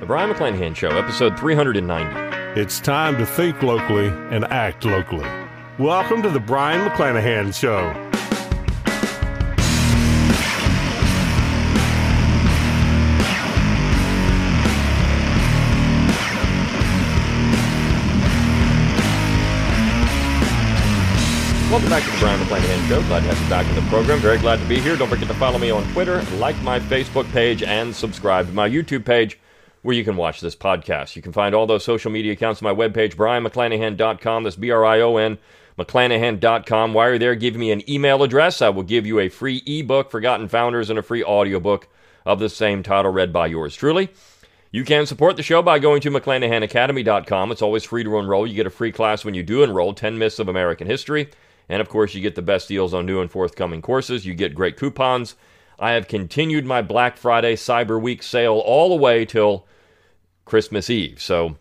The Brion McClanahan Show, episode 390. It's time to think locally and act locally. Welcome to the Brion McClanahan Show. Welcome back to the Brion McClanahan Show. Glad to have you back in the program. Very glad to be here. Don't forget to follow me on Twitter, like my Facebook page, and subscribe to my YouTube page where you can watch this podcast. You can find all those social media accounts on my webpage, brionmcclanahan.com. That's B R I O N, McClanahan.com. While you're there, give me an email address. I will give you a free ebook, Forgotten Founders, and a free audiobook of the same title read by yours truly. You can support the show by going to McClanahanacademy.com. It's always free to enroll. You get a free class when you do enroll 10 Myths of American History. And of course, you get the best deals on new and forthcoming courses. You get great coupons. I have continued my Black Friday Cyber Week sale all the way till Christmas Eve. So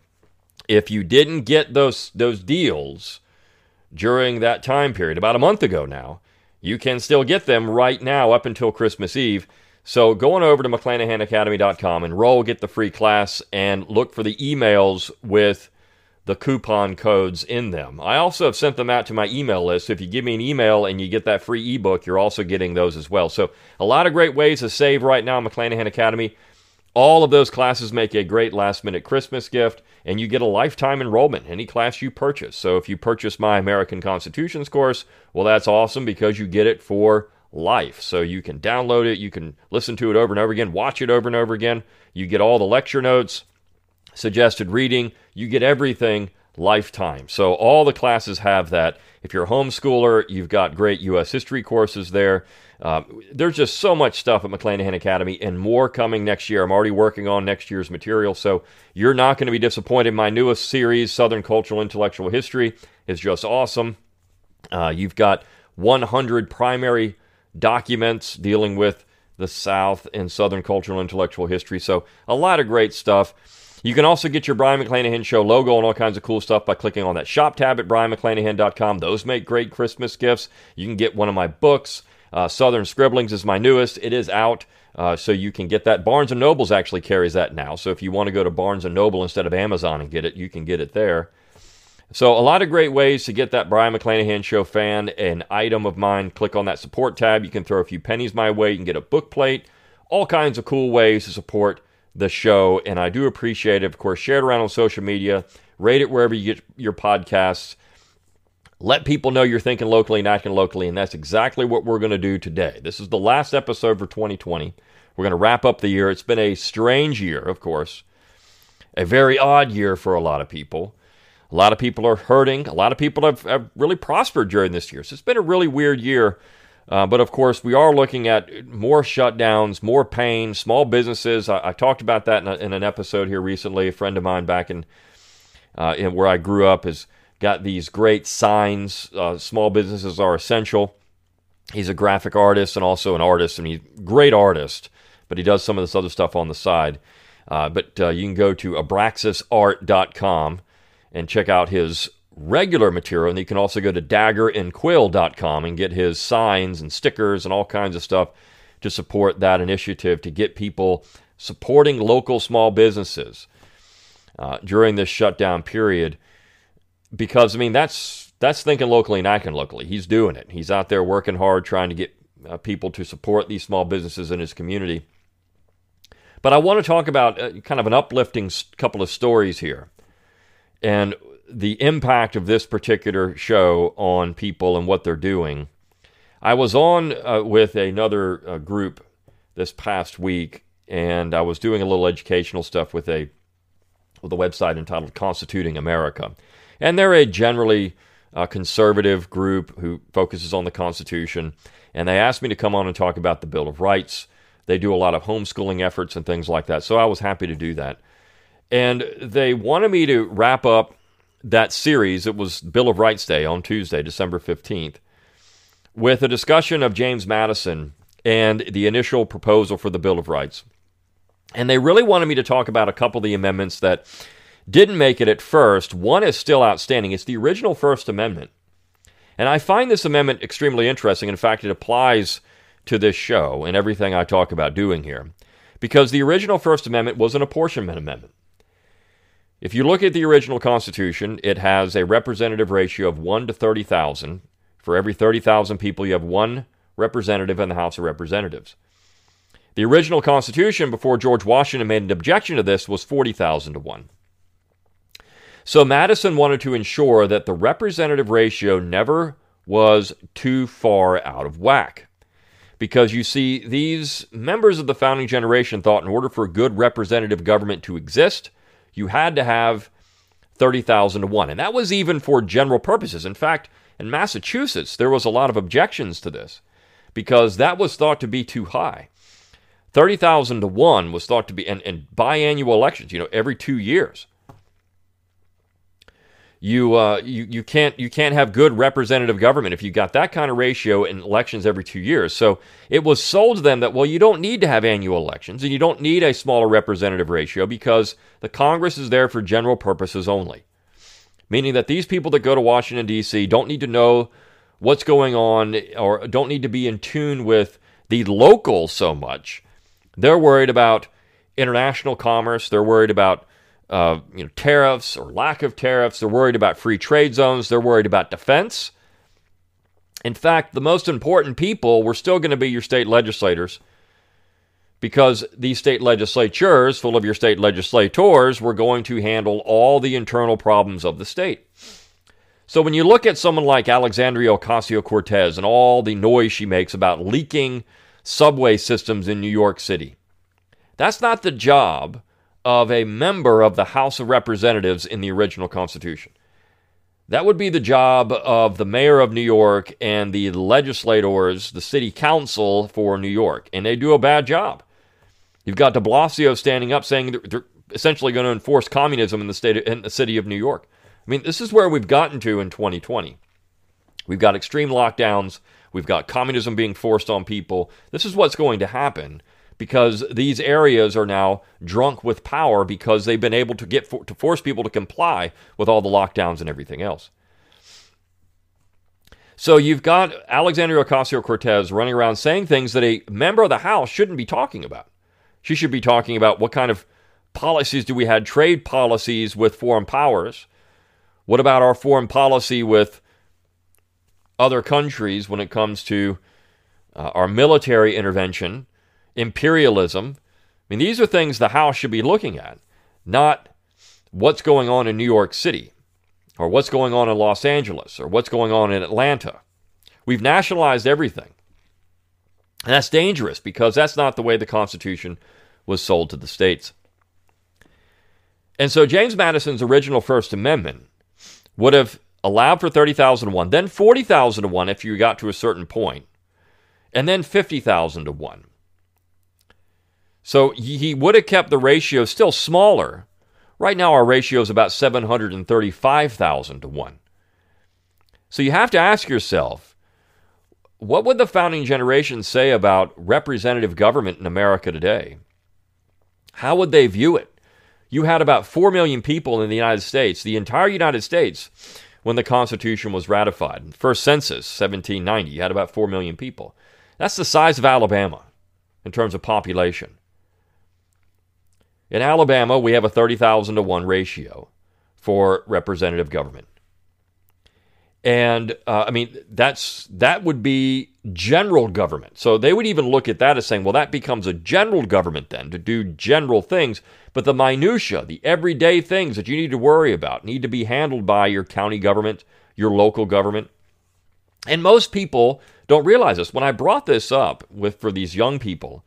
if you didn't get those those deals during that time period, about a month ago now, you can still get them right now up until Christmas Eve. So go on over to McClanahanacademy.com, enroll, get the free class, and look for the emails with the coupon codes in them. I also have sent them out to my email list. So if you give me an email and you get that free ebook, you're also getting those as well. So a lot of great ways to save right now, McClanahan Academy. All of those classes make a great last minute Christmas gift, and you get a lifetime enrollment any class you purchase. So if you purchase my American Constitutions course, well, that's awesome because you get it for life. So you can download it, you can listen to it over and over again, watch it over and over again. You get all the lecture notes, suggested reading, you get everything lifetime. So all the classes have that. If you're a homeschooler, you've got great U.S. history courses there. Uh, there's just so much stuff at McClanahan Academy and more coming next year. I'm already working on next year's material, so you're not going to be disappointed. My newest series, Southern Cultural Intellectual History, is just awesome. Uh, you've got 100 primary documents dealing with the South and Southern cultural intellectual history. So, a lot of great stuff. You can also get your Brion McClanahan Show logo and all kinds of cool stuff by clicking on that shop tab at brionmcclanahan.com. Those make great Christmas gifts. You can get one of my books. Uh, Southern Scribblings is my newest. It is out, uh, so you can get that. Barnes & Nobles actually carries that now. So if you want to go to Barnes & Noble instead of Amazon and get it, you can get it there. So a lot of great ways to get that Brion McClanahan Show fan an item of mine. Click on that support tab. You can throw a few pennies my way. You can get a book plate. All kinds of cool ways to support the show, and I do appreciate it. Of course, share it around on social media, rate it wherever you get your podcasts. Let people know you're thinking locally and acting locally, and that's exactly what we're going to do today. This is the last episode for 2020. We're going to wrap up the year. It's been a strange year, of course, a very odd year for a lot of people. A lot of people are hurting. A lot of people have, have really prospered during this year. So it's been a really weird year uh, but of course, we are looking at more shutdowns, more pain, small businesses. I, I talked about that in, a, in, an episode here recently. A friend of mine back in, uh, in where I grew up has got these great signs. Uh, small businesses are essential. He's a graphic artist and also an artist, and he's a great artist, but he does some of this other stuff on the side. Uh, but uh, you can go to abraxasart.com and check out his regular material. And you can also go to daggerandquill.com and get his signs and stickers and all kinds of stuff to support that initiative to get people supporting local small businesses uh, during this shutdown period. Because, I mean, that's, that's thinking locally and acting locally. He's doing it. He's out there working hard trying to get uh, people to support these small businesses in his community. But I want to talk about uh, kind of an uplifting couple of stories here. And the impact of this particular show on people and what they're doing. I was on uh, with another uh, group this past week, and I was doing a little educational stuff with a with a website entitled Constituting America, and they're a generally uh, conservative group who focuses on the Constitution. And they asked me to come on and talk about the Bill of Rights. They do a lot of homeschooling efforts and things like that, so I was happy to do that. And they wanted me to wrap up that series, it was Bill of Rights Day on Tuesday, December 15th, with a discussion of James Madison and the initial proposal for the Bill of Rights. And they really wanted me to talk about a couple of the amendments that didn't make it at first. One is still outstanding. It's the original First Amendment. And I find this amendment extremely interesting. In fact, it applies to this show and everything I talk about doing here. because the original First Amendment was an apportionment amendment. If you look at the original Constitution, it has a representative ratio of 1 to 30,000. For every 30,000 people, you have one representative in the House of Representatives. The original Constitution, before George Washington made an objection to this, was 40,000 to 1. So Madison wanted to ensure that the representative ratio never was too far out of whack. Because you see, these members of the founding generation thought in order for a good representative government to exist, you had to have 30,000 to 1. And that was even for general purposes. In fact, in Massachusetts, there was a lot of objections to this because that was thought to be too high. 30,000 to 1 was thought to be, and, and biannual elections, you know, every two years you, uh, you you can't you can't have good representative government if you got that kind of ratio in elections every two years. So it was sold to them that well you don't need to have annual elections and you don't need a smaller representative ratio because the Congress is there for general purposes only, meaning that these people that go to Washington D.C. don't need to know what's going on or don't need to be in tune with the local so much. They're worried about international commerce. They're worried about uh, you know, tariffs or lack of tariffs. They're worried about free trade zones. They're worried about defense. In fact, the most important people were still going to be your state legislators because these state legislatures, full of your state legislators, were going to handle all the internal problems of the state. So when you look at someone like Alexandria Ocasio Cortez and all the noise she makes about leaking subway systems in New York City, that's not the job of a member of the House of Representatives in the original Constitution. That would be the job of the mayor of New York and the legislators, the city council for New York, and they do a bad job. You've got De Blasio standing up saying they're essentially going to enforce communism in the state in the city of New York. I mean, this is where we've gotten to in 2020. We've got extreme lockdowns. We've got communism being forced on people. This is what's going to happen because these areas are now drunk with power because they've been able to get for, to force people to comply with all the lockdowns and everything else. So you've got Alexandria Ocasio Cortez running around saying things that a member of the House shouldn't be talking about. She should be talking about what kind of policies do we have, trade policies with foreign powers. What about our foreign policy with other countries when it comes to uh, our military intervention imperialism. I mean, these are things the House should be looking at, not what's going on in New York City or what's going on in Los Angeles or what's going on in Atlanta. We've nationalized everything. And that's dangerous because that's not the way the Constitution was sold to the states. And so James Madison's original First Amendment would have allowed for 30,000 to 1, then 40,000 to 1 if you got to a certain point, and then 50,000 to 1. So he would have kept the ratio still smaller. Right now, our ratio is about 735,000 to 1. So you have to ask yourself what would the founding generation say about representative government in America today? How would they view it? You had about 4 million people in the United States, the entire United States, when the Constitution was ratified. First census, 1790, you had about 4 million people. That's the size of Alabama in terms of population. In Alabama, we have a 30,000 to 1 ratio for representative government. And uh, I mean, that's that would be general government. So they would even look at that as saying, well, that becomes a general government then to do general things. But the minutia, the everyday things that you need to worry about, need to be handled by your county government, your local government. And most people don't realize this. When I brought this up with for these young people,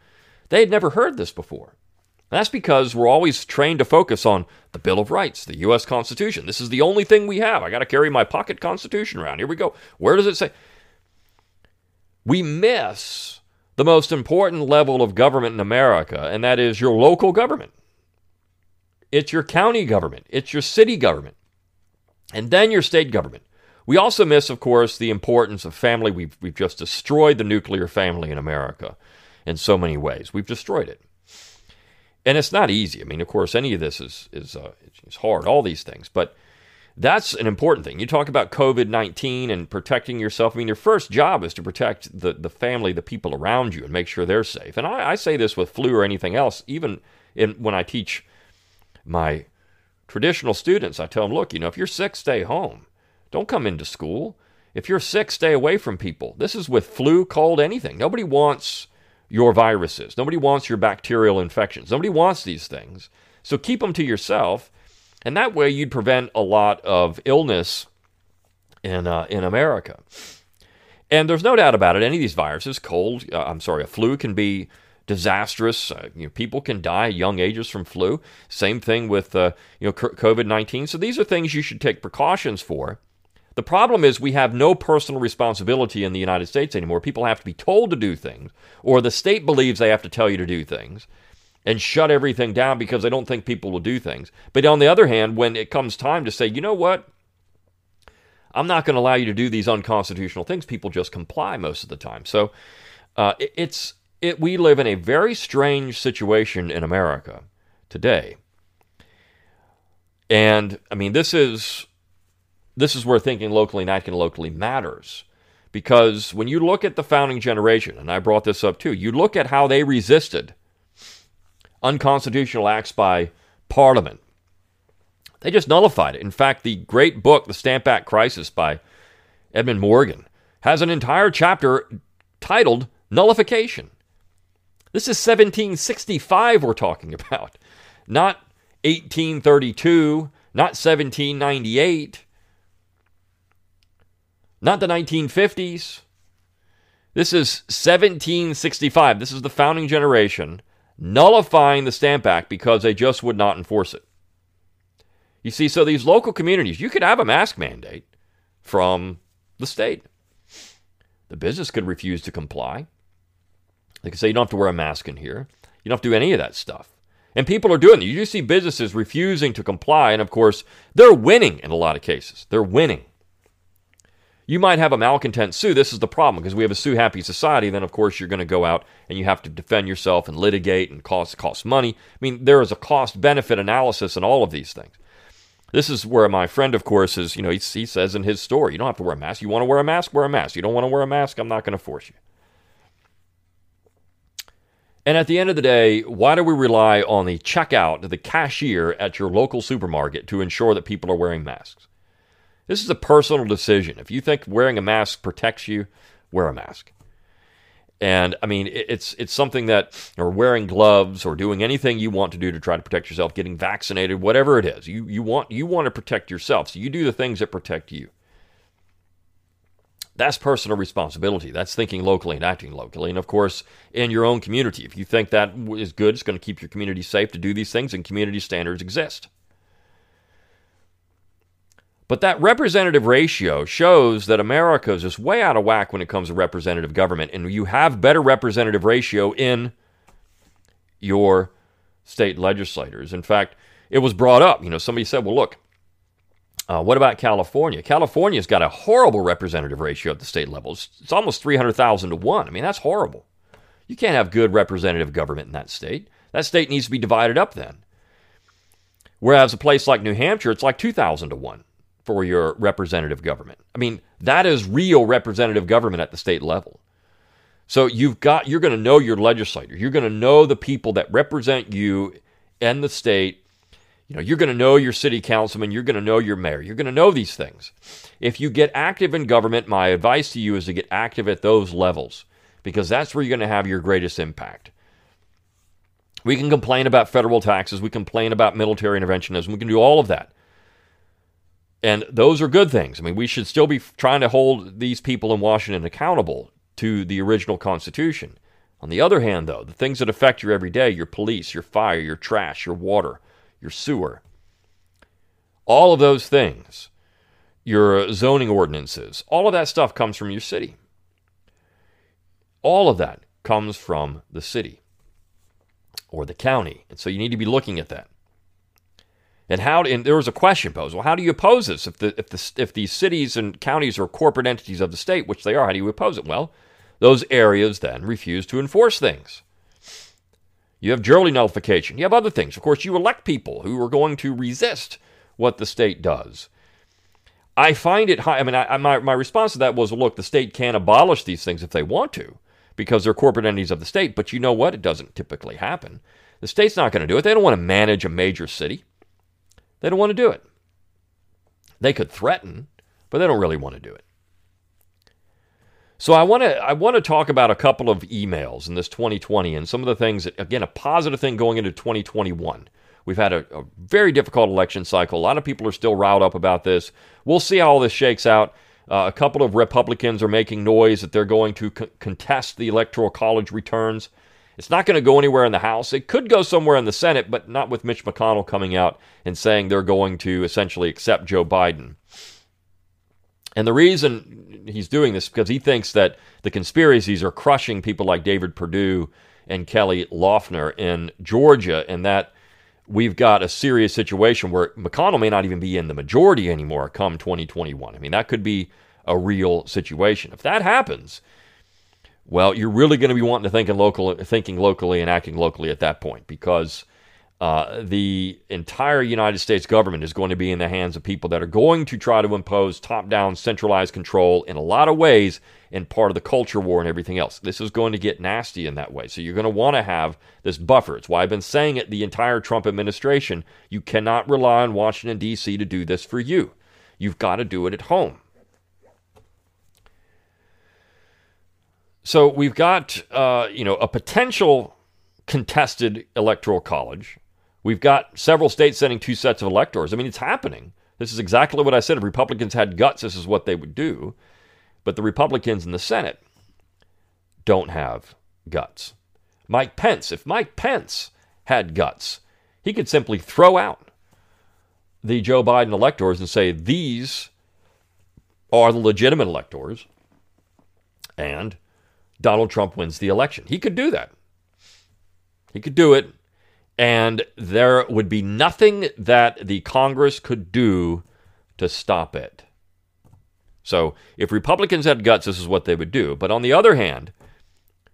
they had never heard this before. That's because we're always trained to focus on the Bill of Rights, the U.S. Constitution. This is the only thing we have. I got to carry my pocket Constitution around. Here we go. Where does it say? We miss the most important level of government in America, and that is your local government. It's your county government, it's your city government, and then your state government. We also miss, of course, the importance of family. We've, we've just destroyed the nuclear family in America in so many ways. We've destroyed it and it's not easy. I mean, of course, any of this is is uh, hard. All these things, but That's an important thing. You talk about COVID 19 and protecting yourself. I mean, your first job is to protect the, the family, the people around you, and make sure they're safe. And I, I say this with flu or anything else, even in, when I teach my traditional students, I tell them, look, you know, if you're sick, stay home. Don't come into school. If you're sick, stay away from people. This is with flu, cold, anything. Nobody wants your viruses. Nobody wants your bacterial infections. Nobody wants these things. So keep them to yourself. And that way you'd prevent a lot of illness in, uh, in America. And there's no doubt about it. Any of these viruses, cold, uh, I'm sorry, a flu can be disastrous. Uh, you know, people can die at young ages from flu. Same thing with uh, you know COVID nineteen. So these are things you should take precautions for. The problem is we have no personal responsibility in the United States anymore. People have to be told to do things, or the state believes they have to tell you to do things, and shut everything down because they don't think people will do things. But on the other hand, when it comes time to say, you know what, I'm not going to allow you to do these unconstitutional things, people just comply most of the time. So uh, it's it, we live in a very strange situation in America today. And I mean, this is this is where thinking locally and acting locally matters. Because when you look at the founding generation, and I brought this up too, you look at how they resisted unconstitutional acts by Parliament. They just nullified it. In fact, the great book, The Stamp Act Crisis by Edmund Morgan, has an entire chapter titled Nullification. This is 1765 we're talking about, not 1832, not 1798, not the 1950s. This is 1765. This is the founding generation nullifying the Stamp Act because they just would not enforce it. You see, so these local communities, you could have a mask mandate from the state. The business could refuse to comply. They could say you don't have to wear a mask in here. You don't have to do any of that stuff. And people are doing it. You do see businesses refusing to comply, and of course, they're winning in a lot of cases. They're winning. You might have a malcontent sue. This is the problem because we have a sue happy society. Then, of course, you're going to go out and you have to defend yourself and litigate and cost cost money. I mean, there is a cost benefit analysis in all of these things. This is where my friend, of course, is. You know, he, he says in his story, you don't have to wear a mask. You want to wear a mask, wear a mask. You don't want to wear a mask, I'm not going to force you. And at the end of the day, why do we rely on the checkout, the cashier at your local supermarket to ensure that people are wearing masks? This is a personal decision. If you think wearing a mask protects you, wear a mask. And I mean, it's it's something that, or wearing gloves, or doing anything you want to do to try to protect yourself, getting vaccinated, whatever it is, you you want you want to protect yourself. So you do the things that protect you. That's personal responsibility. That's thinking locally and acting locally. And of course, in your own community, if you think that is good, it's going to keep your community safe to do these things, and community standards exist. But that representative ratio shows that America is just way out of whack when it comes to representative government, and you have better representative ratio in your state legislators. In fact, it was brought up. You know, somebody said, "Well, look, uh, what about California? California's got a horrible representative ratio at the state level. It's, it's almost 300,000 to 1. I mean, that's horrible. You can't have good representative government in that state. That state needs to be divided up then. Whereas a place like New Hampshire, it's like 2,000 to 1 for your representative government. I mean, that is real representative government at the state level. So you've got you're going to know your legislator. You're going to know the people that represent you and the state you know, you're going to know your city councilman, you're going to know your mayor, you're going to know these things. If you get active in government, my advice to you is to get active at those levels because that's where you're going to have your greatest impact. We can complain about federal taxes, we complain about military interventionism, we can do all of that. And those are good things. I mean, we should still be trying to hold these people in Washington accountable to the original Constitution. On the other hand, though, the things that affect your everyday, your police, your fire, your trash, your water, your sewer, all of those things, your zoning ordinances, all of that stuff comes from your city. All of that comes from the city or the county. And so you need to be looking at that. And how? And there was a question posed. Well, how do you oppose this? If the if the if these cities and counties are corporate entities of the state, which they are, how do you oppose it? Well, those areas then refuse to enforce things. You have jury nullification. You have other things. Of course, you elect people who are going to resist what the state does. I find it high. I mean, I, my, my response to that was, look, the state can abolish these things if they want to because they're corporate entities of the state. But you know what? It doesn't typically happen. The state's not going to do it. They don't want to manage a major city. They don't want to do it. They could threaten, but they don't really want to do it. So I want to I want to talk about a couple of emails in this 2020 and some of the things that again a positive thing going into 2021. We've had a, a very difficult election cycle. A lot of people are still riled up about this. We'll see how all this shakes out. Uh, a couple of Republicans are making noise that they're going to co- contest the Electoral College returns. It's not going to go anywhere in the House. It could go somewhere in the Senate, but not with Mitch McConnell coming out and saying they're going to essentially accept Joe Biden. And the reason he's doing this is because he thinks that the conspiracies are crushing people like David Perdue and Kelly Loeffler in Georgia, and that we've got a serious situation where McConnell may not even be in the majority anymore come 2021. I mean, that could be a real situation. If that happens, well, you're really going to be wanting to think local, thinking locally and acting locally at that point because uh, the entire United States government is going to be in the hands of people that are going to try to impose top down centralized control in a lot of ways and part of the culture war and everything else. This is going to get nasty in that way. So you're going to want to have this buffer. It's why I've been saying it the entire Trump administration. You cannot rely on Washington, D.C. to do this for you. You've got to do it at home. So we've got, uh, you know, a potential contested electoral college We've got several states sending two sets of electors. I mean, it's happening. This is exactly what I said. If Republicans had guts, this is what they would do. But the Republicans in the Senate don't have guts. Mike Pence, if Mike Pence had guts, he could simply throw out the Joe Biden electors and say, these are the legitimate electors, and Donald Trump wins the election. He could do that. He could do it and there would be nothing that the Congress could do to stop it. So, if Republicans had guts, this is what they would do. But on the other hand,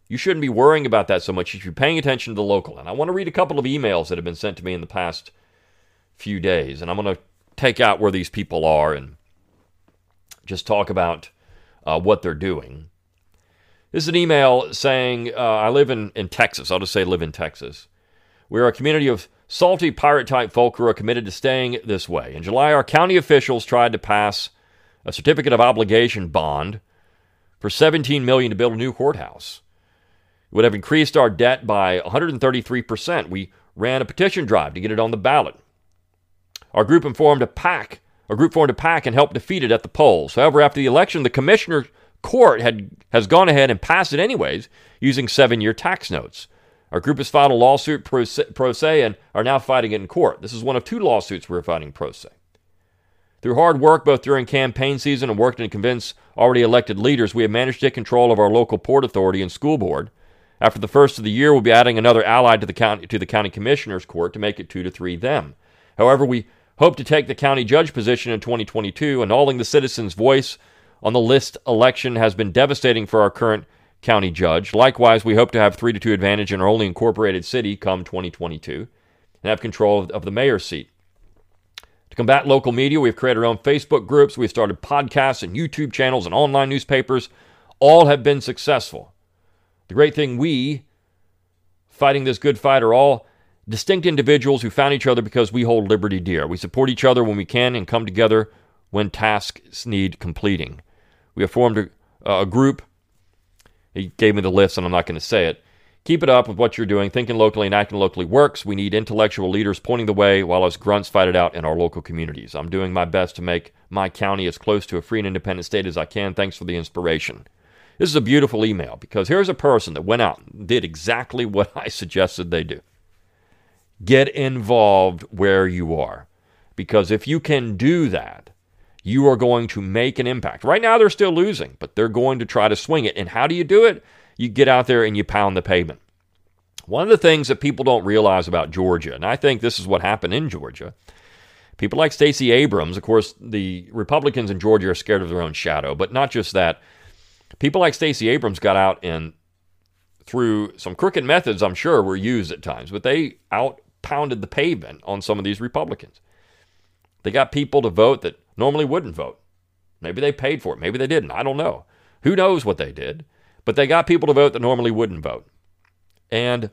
you shouldn't be worrying about that so much. You should be paying attention to the local. And I want to read a couple of emails that have been sent to me in the past few days. And I'm going to take out where these people are and just talk about uh, what they're doing. This is an email saying, uh, I live in, in Texas. I'll just say live in Texas. We are a community of salty pirate type folk who are committed to staying this way. In July, our county officials tried to pass a certificate of obligation bond for 17 million to build a new courthouse. It would have increased our debt by 133%. We ran a petition drive to get it on the ballot. Our group informed a PAC. Our group formed a PAC and helped defeat it at the polls. However, after the election, the commissioner court had has gone ahead and passed it anyways using seven-year tax notes. Our group has filed a lawsuit pro se, pro se and are now fighting it in court. This is one of two lawsuits we're fighting pro se. Through hard work, both during campaign season and working to convince already elected leaders, we have managed to take control of our local port authority and school board. After the first of the year, we'll be adding another ally to the county to the county commissioners court to make it two to three them. However, we hope to take the county judge position in 2022. Annulling the citizens' voice on the list election has been devastating for our current county judge. Likewise, we hope to have 3 to 2 advantage in our only incorporated city come 2022 and have control of, of the mayor's seat. To combat local media, we've created our own Facebook groups, we've started podcasts and YouTube channels and online newspapers. All have been successful. The great thing we, fighting this good fight, are all distinct individuals who found each other because we hold liberty dear. We support each other when we can and come together when tasks need completing. We have formed a, a group he gave me the list, and I'm not going to say it. Keep it up with what you're doing. Thinking locally and acting locally works. We need intellectual leaders pointing the way while us grunts fight it out in our local communities. I'm doing my best to make my county as close to a free and independent state as I can. Thanks for the inspiration. This is a beautiful email because here's a person that went out and did exactly what I suggested they do. Get involved where you are. Because if you can do that, you are going to make an impact. Right now, they're still losing, but they're going to try to swing it. And how do you do it? You get out there and you pound the pavement. One of the things that people don't realize about Georgia, and I think this is what happened in Georgia, people like Stacey Abrams, of course, the Republicans in Georgia are scared of their own shadow, but not just that. People like Stacey Abrams got out and through some crooked methods, I'm sure, were used at times, but they out pounded the pavement on some of these Republicans. They got people to vote that normally wouldn't vote. Maybe they paid for it. Maybe they didn't. I don't know. Who knows what they did? But they got people to vote that normally wouldn't vote. And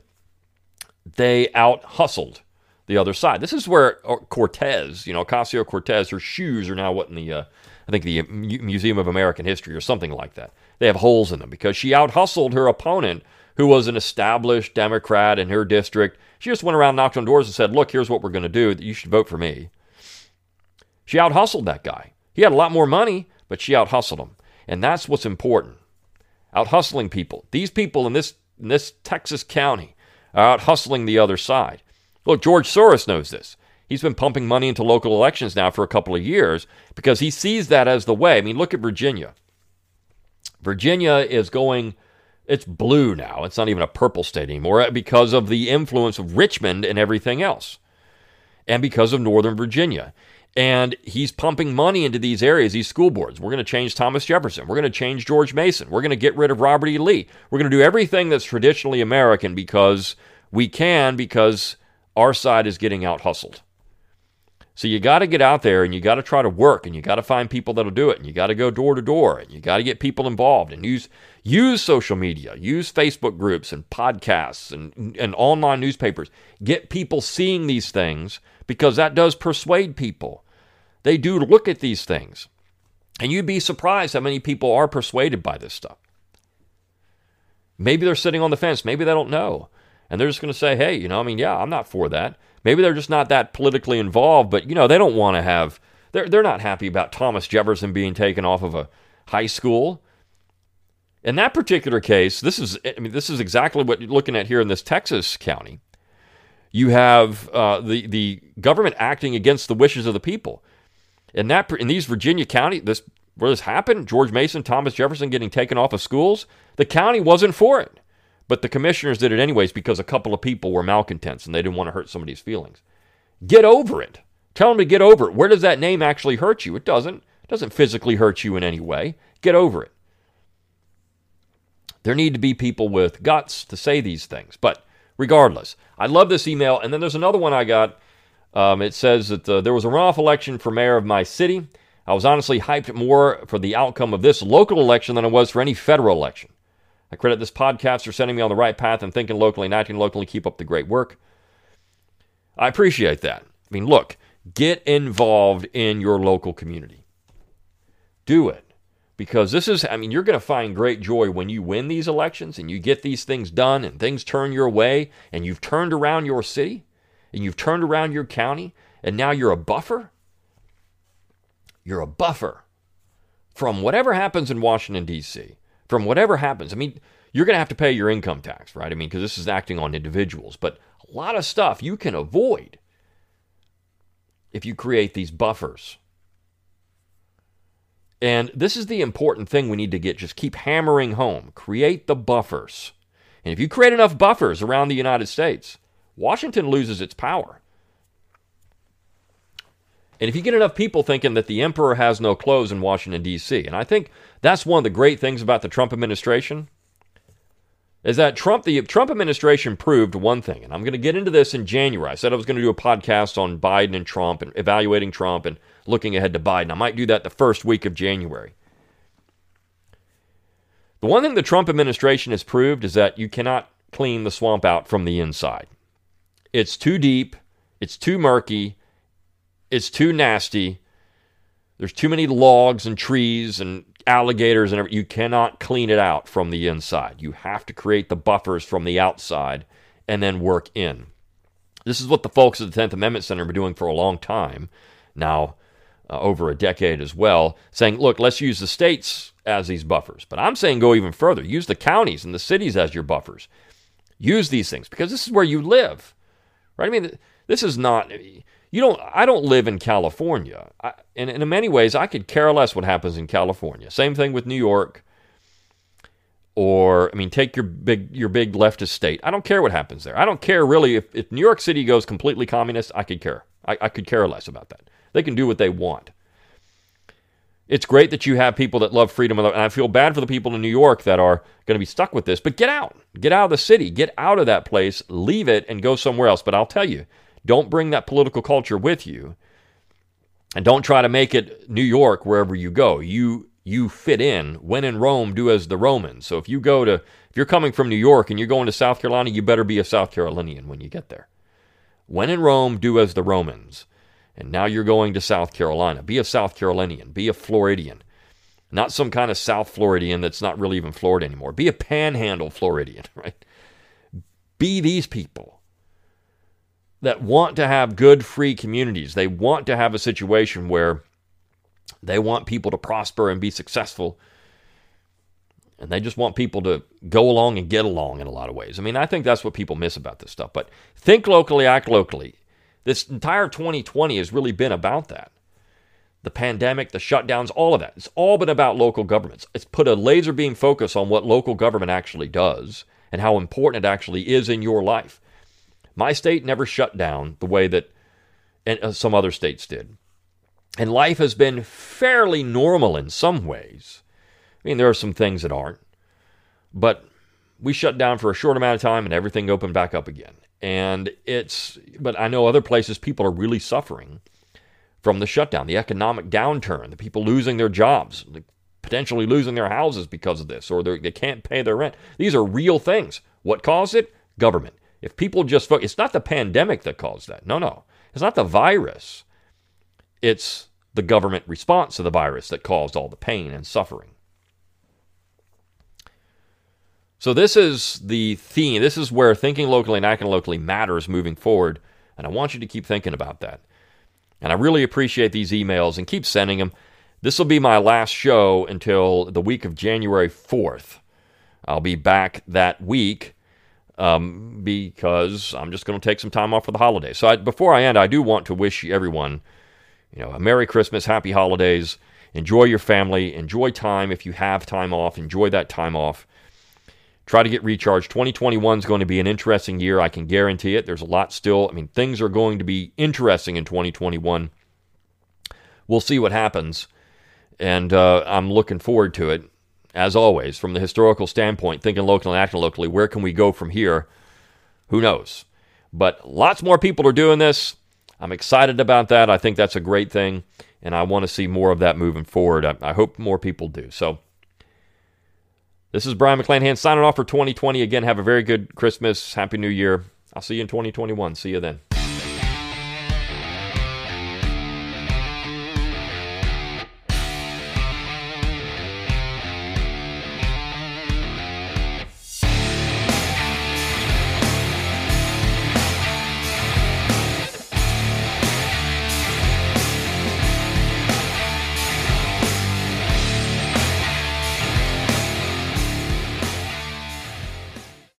they out hustled the other side. This is where uh, Cortez, you know, Ocasio Cortez, her shoes are now what in the, uh, I think the Museum of American History or something like that. They have holes in them because she out hustled her opponent, who was an established Democrat in her district. She just went around, knocked on doors, and said, "Look, here's what we're going to do. You should vote for me." She out hustled that guy. He had a lot more money, but she out hustled him, and that's what's important. Out hustling people. These people in this in this Texas county are out hustling the other side. Look, George Soros knows this. He's been pumping money into local elections now for a couple of years because he sees that as the way. I mean, look at Virginia. Virginia is going, it's blue now. It's not even a purple state anymore because of the influence of Richmond and everything else, and because of Northern Virginia. And he's pumping money into these areas, these school boards. We're going to change Thomas Jefferson. We're going to change George Mason. We're going to get rid of Robert E. Lee. We're going to do everything that's traditionally American because we can, because our side is getting out hustled. So you got to get out there and you got to try to work and you got to find people that'll do it and you got to go door to door and you got to get people involved and use use social media, use Facebook groups and podcasts and and online newspapers. Get people seeing these things because that does persuade people. They do look at these things. And you'd be surprised how many people are persuaded by this stuff. Maybe they're sitting on the fence, maybe they don't know. And they're just going to say, "Hey, you know, I mean, yeah, I'm not for that." Maybe they're just not that politically involved, but you know, they don't want to have they're they're not happy about Thomas Jefferson being taken off of a high school. In that particular case, this is I mean this is exactly what you're looking at here in this Texas county. You have uh, the the government acting against the wishes of the people. In that in these Virginia county, this where this happened, George Mason, Thomas Jefferson getting taken off of schools, the county wasn't for it. But the commissioners did it anyways because a couple of people were malcontents and they didn't want to hurt somebody's feelings. Get over it. Tell them to get over it. Where does that name actually hurt you? It doesn't. It doesn't physically hurt you in any way. Get over it. There need to be people with guts to say these things. But regardless, I love this email. And then there's another one I got. Um, it says that uh, there was a runoff election for mayor of my city. I was honestly hyped more for the outcome of this local election than I was for any federal election. I credit this podcast for sending me on the right path and thinking locally and acting locally. Keep up the great work. I appreciate that. I mean, look, get involved in your local community. Do it. Because this is, I mean, you're going to find great joy when you win these elections and you get these things done and things turn your way and you've turned around your city and you've turned around your county and now you're a buffer. You're a buffer from whatever happens in Washington, D.C from whatever happens. I mean, you're going to have to pay your income tax, right? I mean, because this is acting on individuals, but a lot of stuff you can avoid if you create these buffers. And this is the important thing we need to get just keep hammering home. Create the buffers. And if you create enough buffers around the United States, Washington loses its power. And if you get enough people thinking that the emperor has no clothes in Washington, D.C., and I think that's one of the great things about the Trump administration, is that Trump, the Trump administration proved one thing, and I'm going to get into this in January. I said I was going to do a podcast on Biden and Trump and evaluating Trump and looking ahead to Biden. I might do that the first week of January. The one thing the Trump administration has proved is that you cannot clean the swamp out from the inside. It's too deep, it's too murky, it's too nasty. There's too many logs and trees and alligators and everything. You cannot clean it out from the inside. You have to create the buffers from the outside and then work in. This is what the folks at the 10th Amendment Center have been doing for a long time now, uh, over a decade as well, saying, look, let's use the states as these buffers. But I'm saying go even further. Use the counties and the cities as your buffers. Use these things because this is where you live. Right? I mean, this is not you don't i don't live in california. I, and, in many ways i could care less what happens in california. Same thing with new york. Or i mean take your big your big leftist state. I don't care what happens there. I don't care really if, if new york city goes completely communist i could care. I, I could care less about that. They can do what they want it's great that you have people that love freedom and i feel bad for the people in new york that are going to be stuck with this but get out get out of the city get out of that place leave it and go somewhere else but i'll tell you don't bring that political culture with you And don't try to make it New York wherever you go. You you fit in. When in Rome, do as the Romans. So if you go to if you're coming from New York and you're going to South Carolina, you better be a South Carolinian when you get there. When in Rome, do as the Romans. And now you're going to South Carolina. Be a South Carolinian. Be a Floridian. Not some kind of South Floridian that's not really even Florida anymore. Be a panhandle Floridian, right? Be these people that want to have good, free communities. They want to have a situation where they want people to prosper and be successful. And they just want people to go along and get along in a lot of ways. I mean, I think that's what people miss about this stuff. But think locally, act locally. This entire 2020 has really been about that. The pandemic, the shutdowns, all of that. It's all been about local governments. It's put a laser beam focus on what local government actually does and how important it actually is in your life. My state never shut down the way that uh, some other states did. And life has been fairly normal in some ways. I mean, there are some things that aren't. But we shut down for a short amount of time and everything opened back up again. And it's, but I know other places people are really suffering from the shutdown, the economic downturn, the people losing their jobs, potentially losing their houses because of this, or they can't pay their rent. These are real things. What caused it? Government. If people just it's not the pandemic that caused that. No, no. It's not the virus. It's the government response to the virus that caused all the pain and suffering. So, this is the theme. This is where thinking locally and acting locally matters moving forward. And I want you to keep thinking about that. And I really appreciate these emails and keep sending them. This will be my last show until the week of January 4th. I'll be back that week um, because I'm just going to take some time off for the holidays. So I, before I end, I do want to wish everyone, you know, a Merry Christmas, Happy Holidays. Enjoy your family. Enjoy time if you have time off. Enjoy that time off. Try to get recharged. 2021 is going to be an interesting year. I can guarantee it. There's a lot still. I mean, things are going to be interesting in 2021. We'll see what happens. And uh, I'm looking forward to it as always, from the historical standpoint, thinking locally and acting locally, where can we go from here? Who knows? But lots more people are doing this. I'm excited about that. I think that's a great thing, and I want to see more of that moving forward. I, I hope more people do. So, this is Brion McClanahan signing off for 2020. Again, have a very good Christmas. Happy New Year. I'll see you in 2021. See you then.